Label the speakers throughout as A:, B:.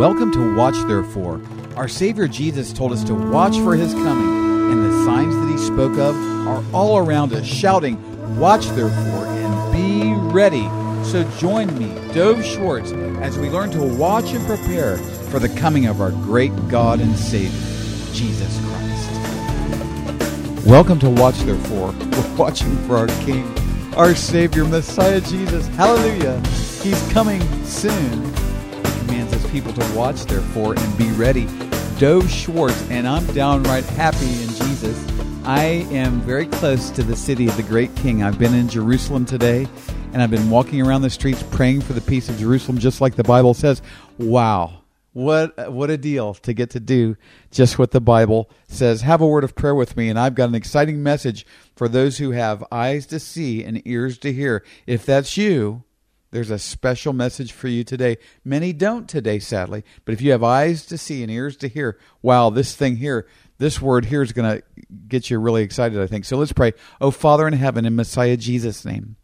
A: Welcome to Watch Therefore. Our Savior Jesus told us to watch for his coming, and the signs that he spoke of are all around us, shouting, Watch therefore and be ready. So join me, Dov Schwartz, as we learn to watch and prepare for the coming of our great God and Savior, Jesus Christ. Welcome to Watch Therefore. We're watching for our King, our Savior, Messiah Jesus. Hallelujah. He's coming soon. People to watch, therefore, and be ready. Dov Schwartz, and I'm downright happy in Jesus. I am very close to the city of the great King. I've been in Jerusalem today, and I've been walking around the streets praying for the peace of Jerusalem, just like the Bible says. Wow. What what a deal to get to do just what the Bible says. Have a word of prayer with me, and I've got an exciting message for those who have eyes to see and ears to hear. If that's you, there's a special message for you today. Many don't today, sadly, but if you have eyes to see and ears to hear, wow, this thing here, this word here is going to get you really excited, I think. So let's pray. Oh, Father in heaven, in Messiah Jesus' name,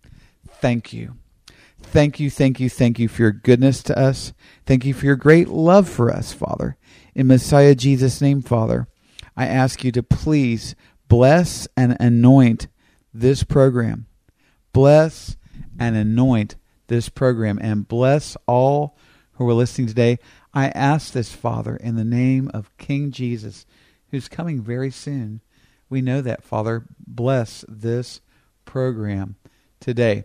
A: thank you. Thank you, thank you, thank you for your goodness to us. Thank you for your great love for us, Father. In Messiah Jesus' name, Father, I ask you to please bless and anoint this program. Bless and anoint this program and bless all who are listening today. I ask this, Father, in the name of King Jesus, who's coming very soon. We know that, Father. Bless this program today.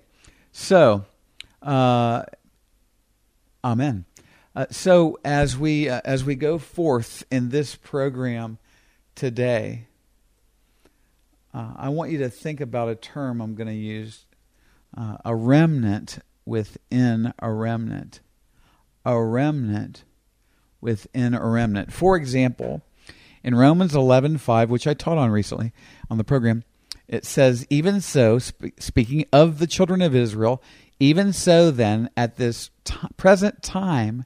A: So, uh, Amen. Uh, so as we uh, as we go forth in this program today, uh, I want you to think about a term I'm going to use: uh, a remnant within a remnant, a remnant within a remnant. For example, in Romans 11:5, which I taught on recently on the program, it says, "Even so, sp- speaking of the children of Israel." Even so, then, at this t- present time,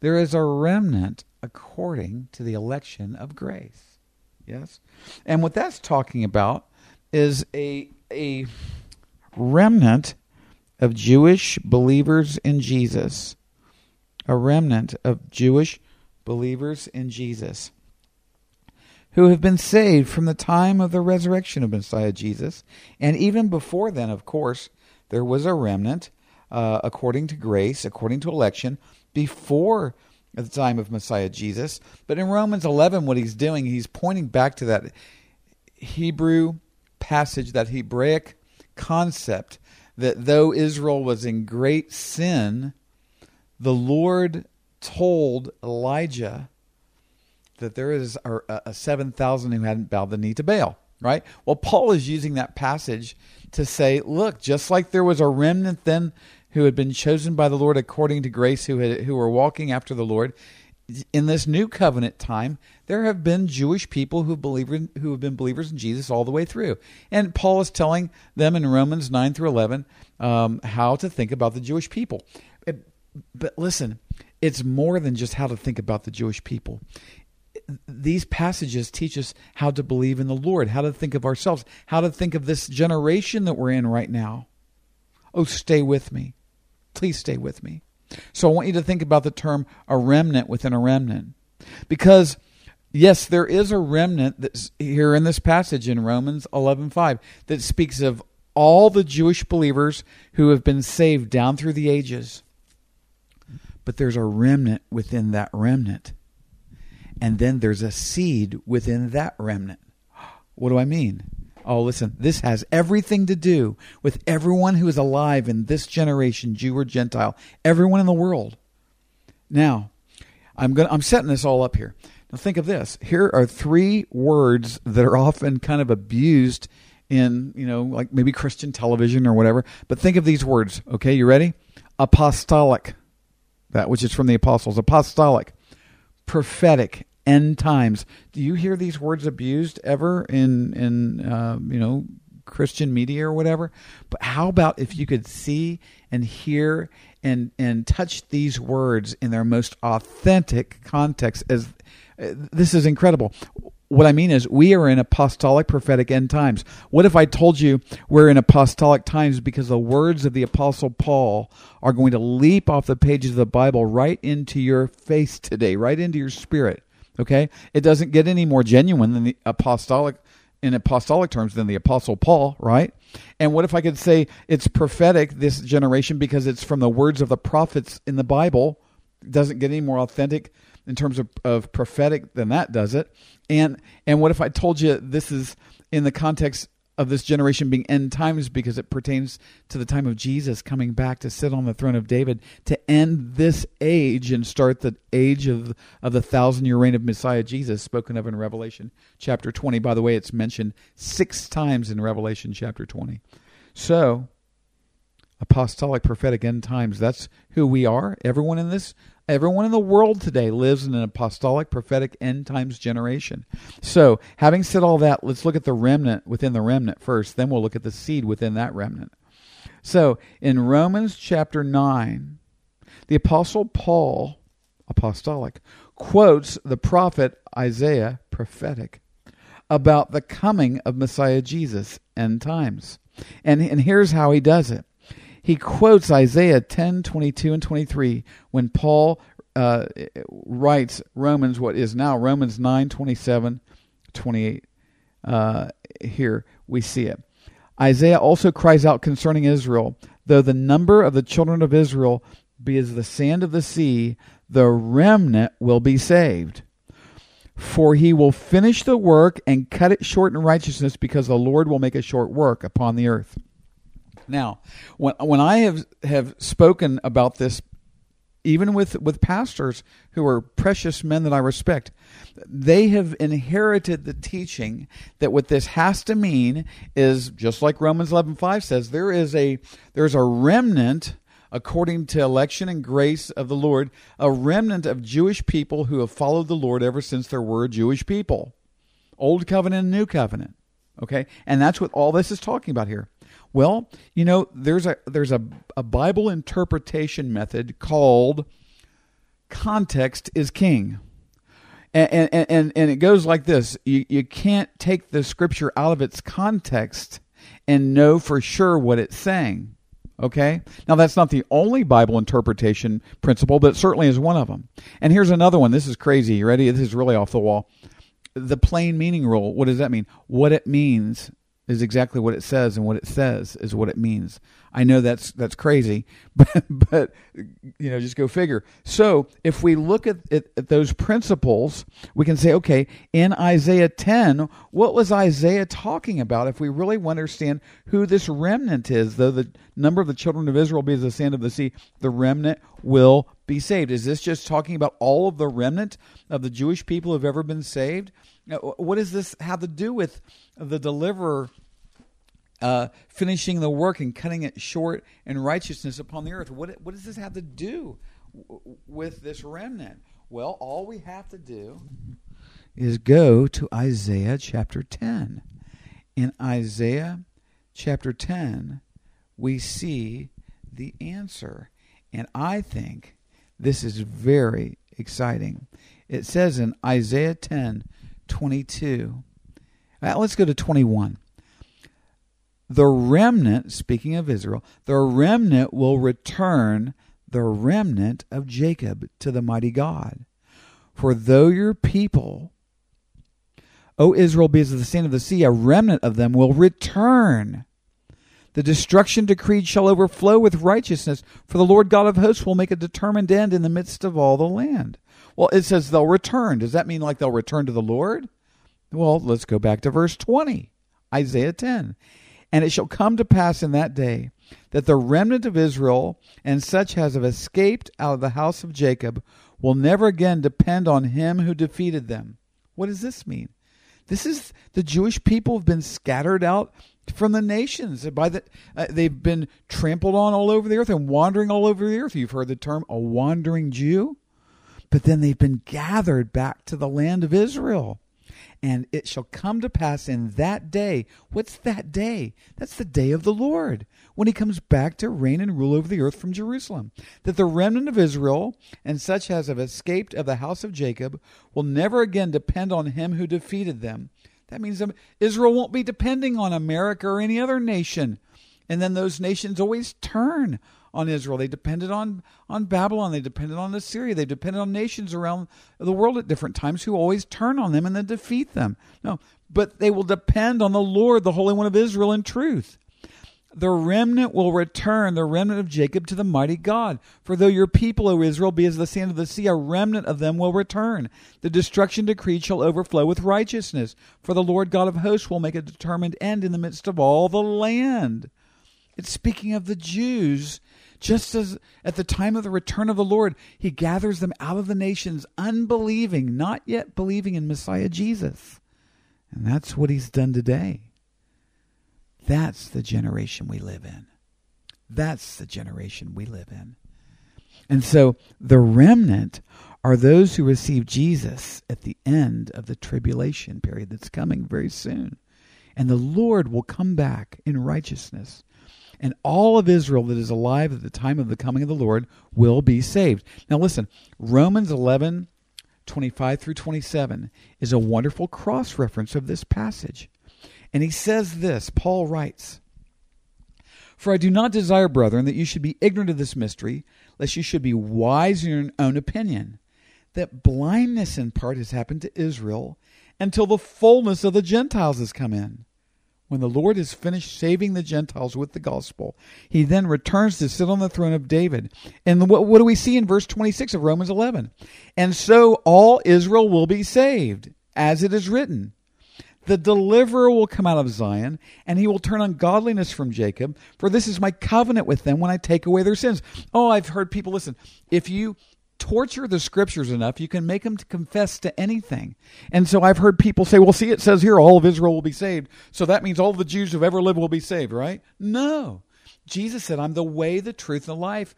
A: there is a remnant according to the election of grace. Yes? And what that's talking about is a, a remnant of Jewish believers in Jesus. A remnant of Jewish believers in Jesus who have been saved from the time of the resurrection of Messiah Jesus. And even before then, of course, there was a remnant uh, according to grace, according to election, before the time of Messiah Jesus. But in Romans 11, what he's doing, he's pointing back to that Hebrew passage, that Hebraic concept that though Israel was in great sin, the Lord told Elijah that there is a, a 7,000 who hadn't bowed the knee to Baal, right? Well, Paul is using that passage to say, look, just like there was a remnant then who had been chosen by the Lord according to grace, who had, who were walking after the Lord, in this new covenant time, there have been Jewish people who believe in, who have been believers in Jesus all the way through, and Paul is telling them in Romans nine through eleven um, how to think about the Jewish people. It, but listen, it's more than just how to think about the Jewish people these passages teach us how to believe in the Lord, how to think of ourselves, how to think of this generation that we're in right now. Oh, stay with me. Please stay with me. So I want you to think about the term a remnant within a remnant. Because yes, there is a remnant that's here in this passage in Romans 11:5 that speaks of all the Jewish believers who have been saved down through the ages. But there's a remnant within that remnant and then there's a seed within that remnant. What do I mean? Oh, listen, this has everything to do with everyone who is alive in this generation, Jew or Gentile, everyone in the world. Now, I'm going I'm setting this all up here. Now think of this. Here are three words that are often kind of abused in, you know, like maybe Christian television or whatever. But think of these words, okay? You ready? Apostolic. That which is from the apostles. Apostolic. Prophetic end times. Do you hear these words abused ever in in uh, you know Christian media or whatever? But how about if you could see and hear and and touch these words in their most authentic context? As uh, this is incredible. what I mean is, we are in apostolic prophetic end times. What if I told you we're in apostolic times because the words of the Apostle Paul are going to leap off the pages of the Bible right into your face today, right into your spirit? Okay? It doesn't get any more genuine than the apostolic, in apostolic terms, than the Apostle Paul, right? And what if I could say it's prophetic this generation because it's from the words of the prophets in the Bible? It doesn't get any more authentic in terms of, of prophetic than that does it. And and what if I told you this is in the context of this generation being end times because it pertains to the time of Jesus coming back to sit on the throne of David to end this age and start the age of of the thousand year reign of Messiah Jesus spoken of in Revelation chapter 20 by the way it's mentioned 6 times in Revelation chapter 20 so apostolic prophetic end times that's who we are everyone in this Everyone in the world today lives in an apostolic, prophetic, end times generation. So, having said all that, let's look at the remnant within the remnant first. Then we'll look at the seed within that remnant. So, in Romans chapter 9, the Apostle Paul, apostolic, quotes the prophet Isaiah, prophetic, about the coming of Messiah Jesus, end times. And, and here's how he does it he quotes Isaiah 10, 22, and 23 when Paul uh, writes Romans, what is now Romans 9, 27, 28. Uh, here we see it. Isaiah also cries out concerning Israel, though the number of the children of Israel be as the sand of the sea, the remnant will be saved. For he will finish the work and cut it short in righteousness, because the Lord will make a short work upon the earth. Now, when when I have have spoken about this, even with with pastors who are precious men that I respect, they have inherited the teaching that what this has to mean is just like Romans eleven five says, there is a there's a remnant according to election and grace of the Lord, a remnant of Jewish people who have followed the Lord ever since there were Jewish people. Old covenant and new covenant. Okay? And that's what all this is talking about here. Well, you know, there's a there's a, a Bible interpretation method called context is king. And, and, and, and it goes like this you, you can't take the scripture out of its context and know for sure what it's saying. Okay? Now, that's not the only Bible interpretation principle, but it certainly is one of them. And here's another one. This is crazy. You ready? This is really off the wall. The plain meaning rule. What does that mean? What it means is exactly what it says, and what it says is what it means. I know that's that's crazy, but but you know, just go figure. So if we look at, at, at those principles, we can say, okay, in Isaiah 10, what was Isaiah talking about? If we really want to understand who this remnant is, though the number of the children of Israel be as the sand of the sea, the remnant will be saved. Is this just talking about all of the remnant of the Jewish people who've ever been saved? What does this have to do with the deliverer uh, finishing the work and cutting it short in righteousness upon the earth? What, what does this have to do with this remnant? Well, all we have to do is go to Isaiah chapter 10. In Isaiah chapter 10, we see the answer. And I think this is very exciting. It says in Isaiah 10 22. Now, let's go to 21. The remnant, speaking of Israel, the remnant will return, the remnant of Jacob, to the mighty God. For though your people, O Israel, be as the sand of the sea, a remnant of them will return. The destruction decreed shall overflow with righteousness, for the Lord God of hosts will make a determined end in the midst of all the land. Well, it says they'll return. Does that mean like they'll return to the Lord? Well, let's go back to verse 20, Isaiah 10. And it shall come to pass in that day that the remnant of Israel and such as have escaped out of the house of Jacob will never again depend on him who defeated them. What does this mean? This is the Jewish people have been scattered out from the nations. By the, uh, they've been trampled on all over the earth and wandering all over the earth. You've heard the term a wandering Jew but then they've been gathered back to the land of Israel. And it shall come to pass in that day. What's that day? That's the day of the Lord, when he comes back to reign and rule over the earth from Jerusalem. That the remnant of Israel and such as have escaped of the house of Jacob will never again depend on him who defeated them. That means Israel won't be depending on America or any other nation. And then those nations always turn on Israel. They depended on, on Babylon. They depended on Assyria. They depended on nations around the world at different times who always turn on them and then defeat them. No, but they will depend on the Lord, the Holy One of Israel, in truth. The remnant will return, the remnant of Jacob, to the mighty God. For though your people, O Israel, be as the sand of the sea, a remnant of them will return. The destruction decreed shall overflow with righteousness. For the Lord God of hosts will make a determined end in the midst of all the land. It's speaking of the Jews just as at the time of the return of the Lord, he gathers them out of the nations, unbelieving, not yet believing in Messiah Jesus. And that's what he's done today. That's the generation we live in. That's the generation we live in. And so the remnant are those who receive Jesus at the end of the tribulation period that's coming very soon. And the Lord will come back in righteousness and all of Israel that is alive at the time of the coming of the Lord will be saved. Now, listen, Romans 11, 25 through 27 is a wonderful cross reference of this passage. And he says this Paul writes, For I do not desire, brethren, that you should be ignorant of this mystery, lest you should be wise in your own opinion, that blindness in part has happened to Israel until the fullness of the Gentiles has come in when the Lord has finished saving the Gentiles with the gospel, he then returns to sit on the throne of David. And what, what, do we see in verse 26 of Romans 11? And so all Israel will be saved, as it is written. The deliverer will come out of Zion, and he will turn ungodliness from Jacob, for this is my covenant with them when I take away their sins. Oh, I've heard people listen. If you torture the scriptures enough, you can make them to confess to anything. And so I've heard people say, well, see, it says here all of Israel will be saved. So that means all the Jews who've ever lived will be saved, right? No. Jesus said, I'm the way, the truth, and the life.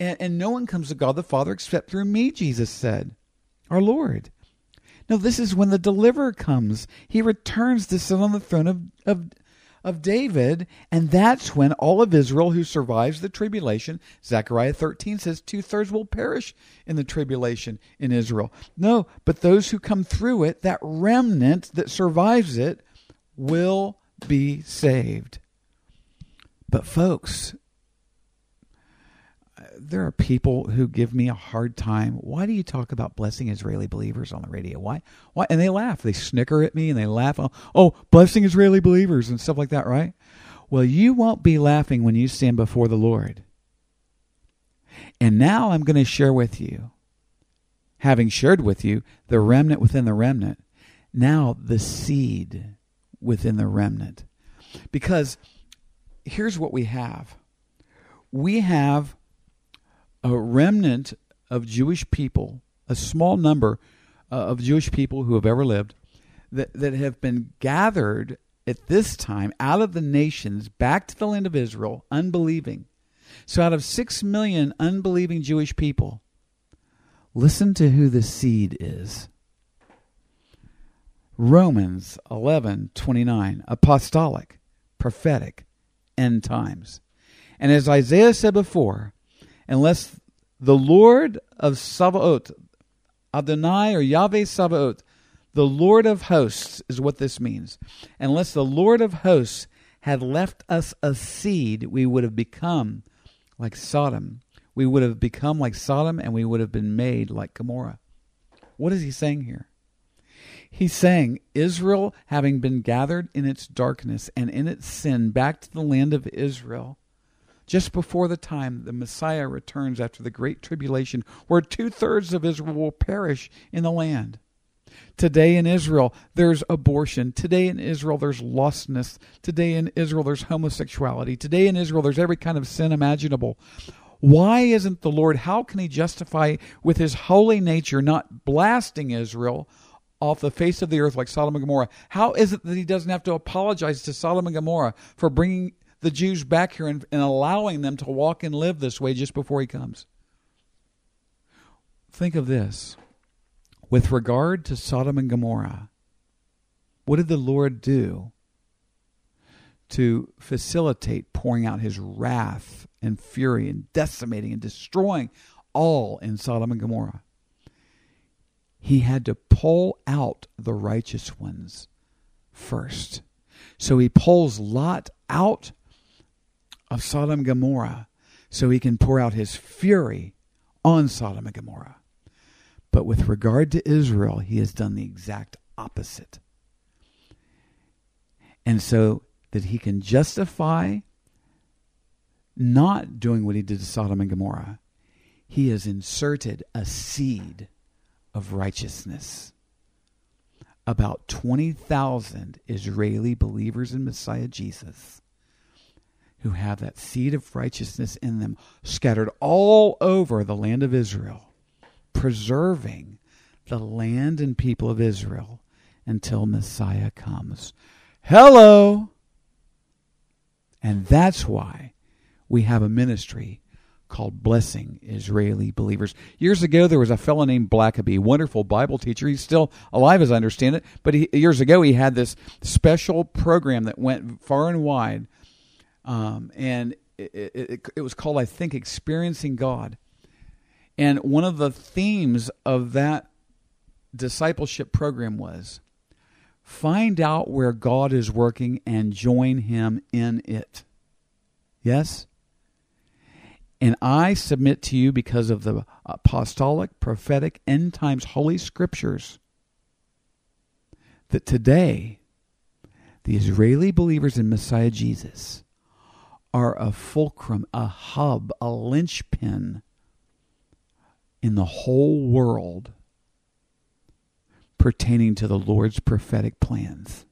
A: And, and no one comes to God the Father except through me, Jesus said, our Lord. No, this is when the deliverer comes. He returns to sit on the throne of, of of David, and that's when all of Israel who survives the tribulation, Zechariah 13 says two thirds will perish in the tribulation in Israel. No, but those who come through it, that remnant that survives it, will be saved. But, folks, there are people who give me a hard time. Why do you talk about blessing Israeli believers on the radio? Why? Why? And they laugh. They snicker at me and they laugh. Oh, oh blessing Israeli believers and stuff like that, right? Well, you won't be laughing when you stand before the Lord. And now I'm going to share with you, having shared with you the remnant within the remnant, now the seed within the remnant. Because here's what we have we have a remnant of Jewish people, a small number uh, of Jewish people who have ever lived, that, that have been gathered at this time out of the nations back to the land of Israel, unbelieving. So, out of six million unbelieving Jewish people, listen to who the seed is. Romans 11:29 apostolic, prophetic, end times. And as Isaiah said before, unless the Lord of Sabaoth, Adonai or Yahweh Sabaoth, the Lord of hosts is what this means. Unless the Lord of hosts had left us a seed, we would have become like Sodom. We would have become like Sodom and we would have been made like Gomorrah. What is he saying here? He's saying Israel, having been gathered in its darkness and in its sin back to the land of Israel, just before the time the Messiah returns after the great tribulation, where two thirds of Israel will perish in the land. Today in Israel, there's abortion. Today in Israel, there's lostness. Today in Israel, there's homosexuality. Today in Israel, there's every kind of sin imaginable. Why isn't the Lord, how can He justify with His holy nature not blasting Israel off the face of the earth like Sodom and Gomorrah? How is it that He doesn't have to apologize to Sodom and Gomorrah for bringing the Jews back here and, and allowing them to walk and live this way just before he comes. Think of this. With regard to Sodom and Gomorrah, What did the Lord do to facilitate pouring out his wrath and fury and decimating and destroying all in Sodom and Gomorrah? He had to pull out the righteous ones first. So he pulls Lot out of Sodom and Gomorrah so he can pour out his fury on Sodom and Gomorrah. But with regard to Israel, he has done the exact opposite. And so that he can justify not doing what he did to Sodom and Gomorrah, he has inserted a seed of righteousness. About 20,000 Israeli believers in Messiah Jesus who have that seed of righteousness in them scattered all over the land of Israel, preserving the land and people of Israel until Messiah comes. Hello! And that's why we have a ministry called Blessing Israeli Believers. Years ago, there was a fellow named Blackaby, wonderful Bible teacher. He's still alive, as I understand it. But he, years ago, he had this special program that went far and wide um, and it, it, it was called, I think, Experiencing God. And one of the themes of that discipleship program was find out where God is working and join Him in it. Yes? And I submit to you because of the apostolic, prophetic, end times holy scriptures that today the Israeli believers in Messiah Jesus are a fulcrum, a hub, a linchpin in the whole world pertaining to the Lord's prophetic plans.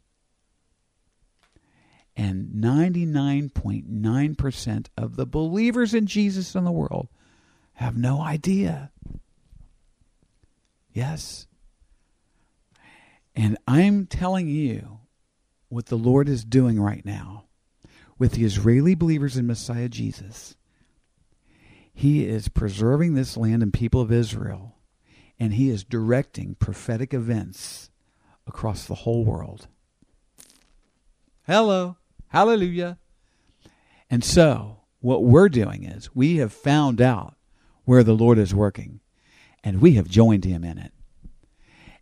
A: And 99.9% of the believers in Jesus in the world have no idea. Yes. And I'm telling you what the Lord is doing right now with the Israeli believers in Messiah Jesus. He is preserving this land and people of Israel, and he is directing prophetic events across the whole world. Hello. Hallelujah. And so, what we're doing is we have found out where the Lord is working, and we have joined him in it.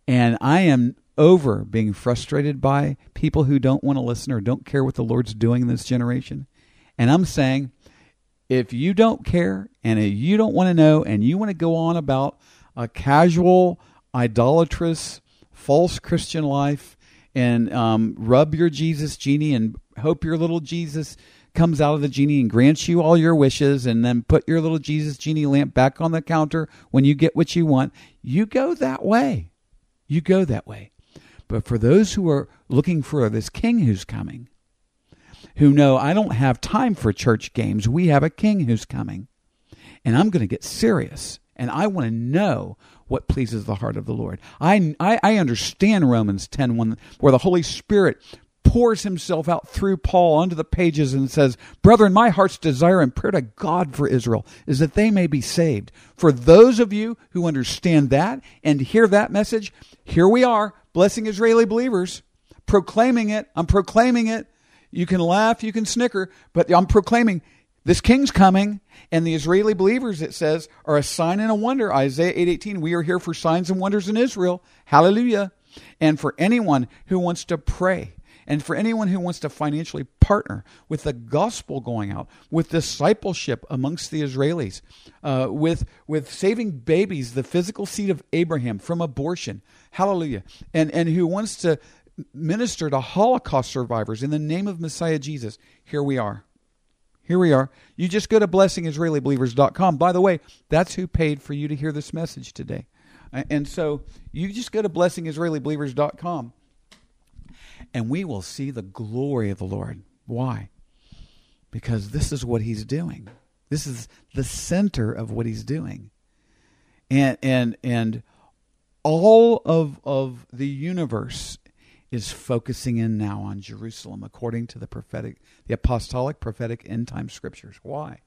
A: And I am over being frustrated by people who don't want to listen or don't care what the Lord's doing in this generation. And I'm saying, if you don't care and you don't want to know and you want to go on about a casual, idolatrous, false Christian life and um, rub your Jesus genie and hope your little Jesus comes out of the genie and grants you all your wishes and then put your little Jesus genie lamp back on the counter when you get what you want, you go that way. You go that way. But for those who are looking for this king who's coming, who know I don't have time for church games, we have a king who's coming. And I'm going to get serious. And I want to know what pleases the heart of the Lord. I, I, I understand Romans 10 when, where the Holy Spirit pours himself out through Paul onto the pages and says, Brethren, my heart's desire and prayer to God for Israel is that they may be saved. For those of you who understand that and hear that message, here we are blessing Israeli believers, proclaiming it. I'm proclaiming it. You can laugh, you can snicker, but I'm proclaiming this king's coming, and the Israeli believers, it says, are a sign and a wonder. Isaiah 8:18, we are here for signs and wonders in Israel. Hallelujah. And for anyone who wants to pray, and for anyone who wants to financially partner with the gospel going out, with discipleship amongst the Israelis, uh, with, with saving babies, the physical seed of Abraham from abortion, Hallelujah. And, and who wants to minister to Holocaust survivors in the name of Messiah Jesus. Here we are. Here we are. You just go to blessingisraelibelievers.com. By the way, that's who paid for you to hear this message today. And so you just go to blessingisraelibelievers.com and we will see the glory of the Lord. Why? Because this is what he's doing. This is the center of what he's doing. And and and all of, of the universe is focusing in now on Jerusalem according to the prophetic the apostolic prophetic end time scriptures. Why?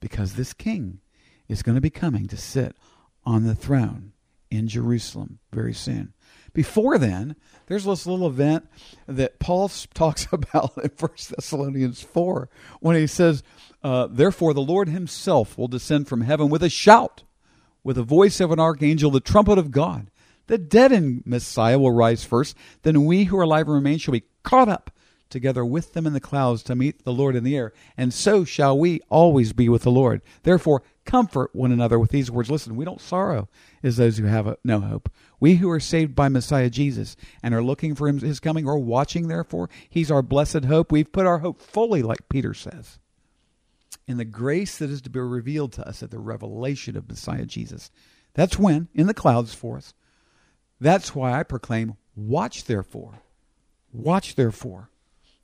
A: Because this king is going to be coming to sit on the throne in Jerusalem very soon. Before then, there's this little event that Paul talks about in First Thessalonians 4 when he says, uh, Therefore the Lord himself will descend from heaven with a shout, with the voice of an archangel, the trumpet of God. The dead in Messiah will rise first, then we who are alive and remain shall be caught up together with them in the clouds to meet the Lord in the air, and so shall we always be with the Lord. Therefore, comfort one another with these words. Listen, we don't sorrow as those who have no hope. We who are saved by Messiah Jesus and are looking for his coming or watching, therefore, he's our blessed hope. We've put our hope fully, like Peter says, in the grace that is to be revealed to us at the revelation of Messiah Jesus. That's when, in the clouds for us. That's why I proclaim, watch therefore. Watch therefore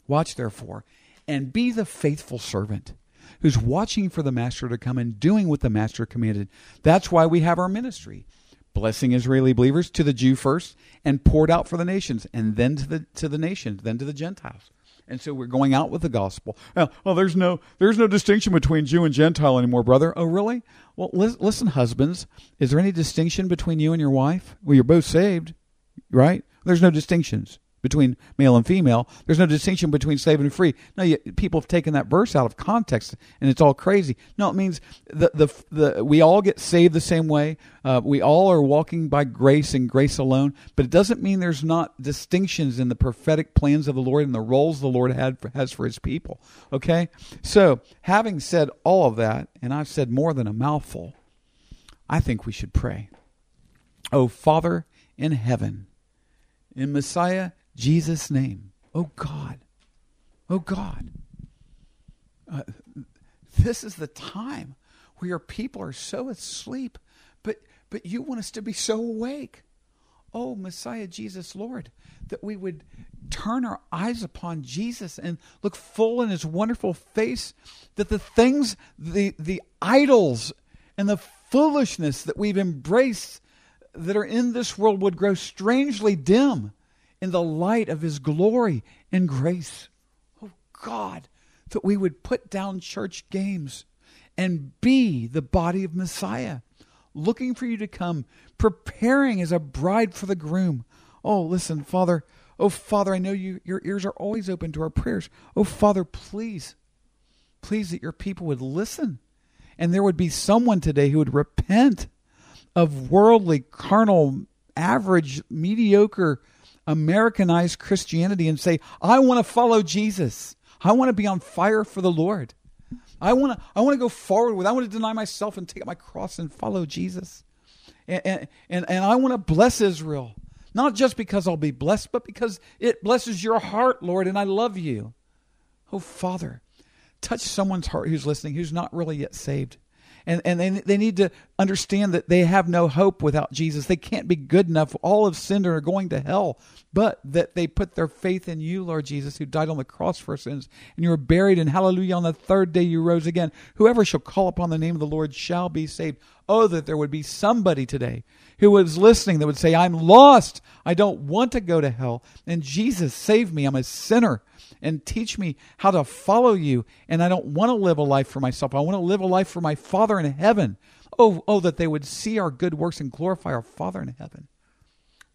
A: Watch therefore, and be the faithful servant who's watching for the master to come and doing what the master commanded. That's why we have our ministry. Blessing Israeli believers to the Jew first and poured out for the nations and then to the to the nations, then to the Gentiles. And so we're going out with the gospel. Well, well there's no there's no distinction between Jew and Gentile anymore, brother. Oh, really? Well, listen, husbands, is there any distinction between you and your wife? Well, you're both saved, right? There's no distinctions between male and female. There's no distinction between slave and free. No, you, people have taken that verse out of context, and it's all crazy. No, it means the the, the we all get saved the same way. Uh, we all are walking by grace and grace alone. But it doesn't mean there's not distinctions in the prophetic plans of the Lord and the roles the Lord had for, has for His people. Okay, so having said all of that, and I've said more than a mouthful, I think we should pray. Oh Father in heaven, in Messiah Jesus' name. Oh God. Oh God. Uh, this is the time where your people are so asleep, but but you want us to be so awake. Oh, Messiah Jesus, Lord, that we would turn our eyes upon Jesus and look full in his wonderful face, that the things, the the idols and the foolishness that we've embraced that are in this world would grow strangely dim in the light of his glory and grace. Oh God, that we would put down church games and be the body of Messiah, looking for you to come, preparing as a bride for the groom. Oh, listen, Father. Oh, Father, I know you, your ears are always open to our prayers. Oh, Father, please, please that your people would listen and there would be someone today who would repent of worldly, carnal, average, mediocre Americanize Christianity and say, I want to follow Jesus. I want to be on fire for the Lord. I want to I want to go forward with I want to deny myself and take up my cross and follow Jesus. And, and, and, and I want to bless Israel. Not just because I'll be blessed, but because it blesses your heart, Lord, and I love you. Oh, Father, touch someone's heart who's listening, who's not really yet saved and, and they, they need to understand that they have no hope without Jesus. They can't be good enough. All of and are going to hell, but that they put their faith in you, Lord Jesus, who died on the cross for sins, and you were buried, and hallelujah, on the third day you rose again. Whoever shall call upon the name of the Lord shall be saved. Oh, that there would be somebody today who was listening that would say, I'm lost. I don't want to go to hell. And Jesus, save me. I'm a sinner and teach me how to follow you. And I don't want to live a life for myself. I want to live a life for my Father in heaven. Oh, oh, that they would see our good works and glorify our Father in heaven.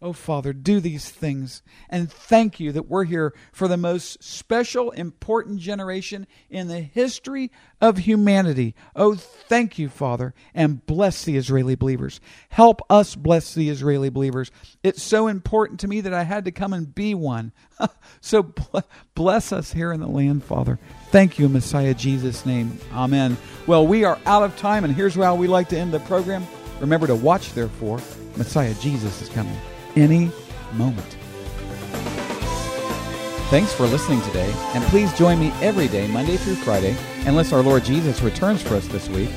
A: Oh, Father, do these things. And thank you that we're here for the most special, important generation in the history of humanity. Oh, thank you, Father, and bless the Israeli believers. Help us bless the Israeli believers. It's so important to me that I had to come and be one. so bless us here in the land, Father. Thank you, Messiah Jesus' name. Amen. Well, we are out of time, and here's how we like to end the program. Remember to watch, therefore, Messiah Jesus is coming any moment. Thanks for listening today, and please join me every day, Monday through Friday, unless our Lord Jesus returns for us this week.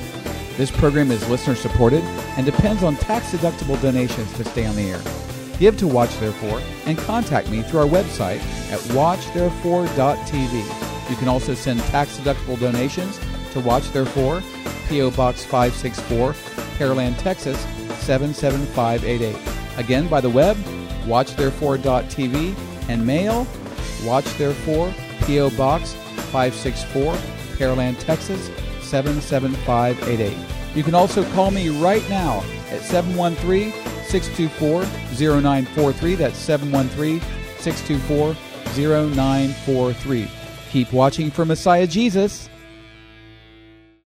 A: This program is listener supported and depends on tax deductible donations to stay on the air. Give to Watch Therefore and contact me through our website at watchtherefore.tv. You can also send tax deductible donations to Watch Therefore, P.O. Box 564, Pearland, Texas 77588. Again, by the web, watchtherefore.tv, and mail, Watch Therefore, P.O. Box 564, Pearland, Texas 77588. You can also call me right now at 713 624 0943. That's 713 624 0943. Keep watching for Messiah Jesus.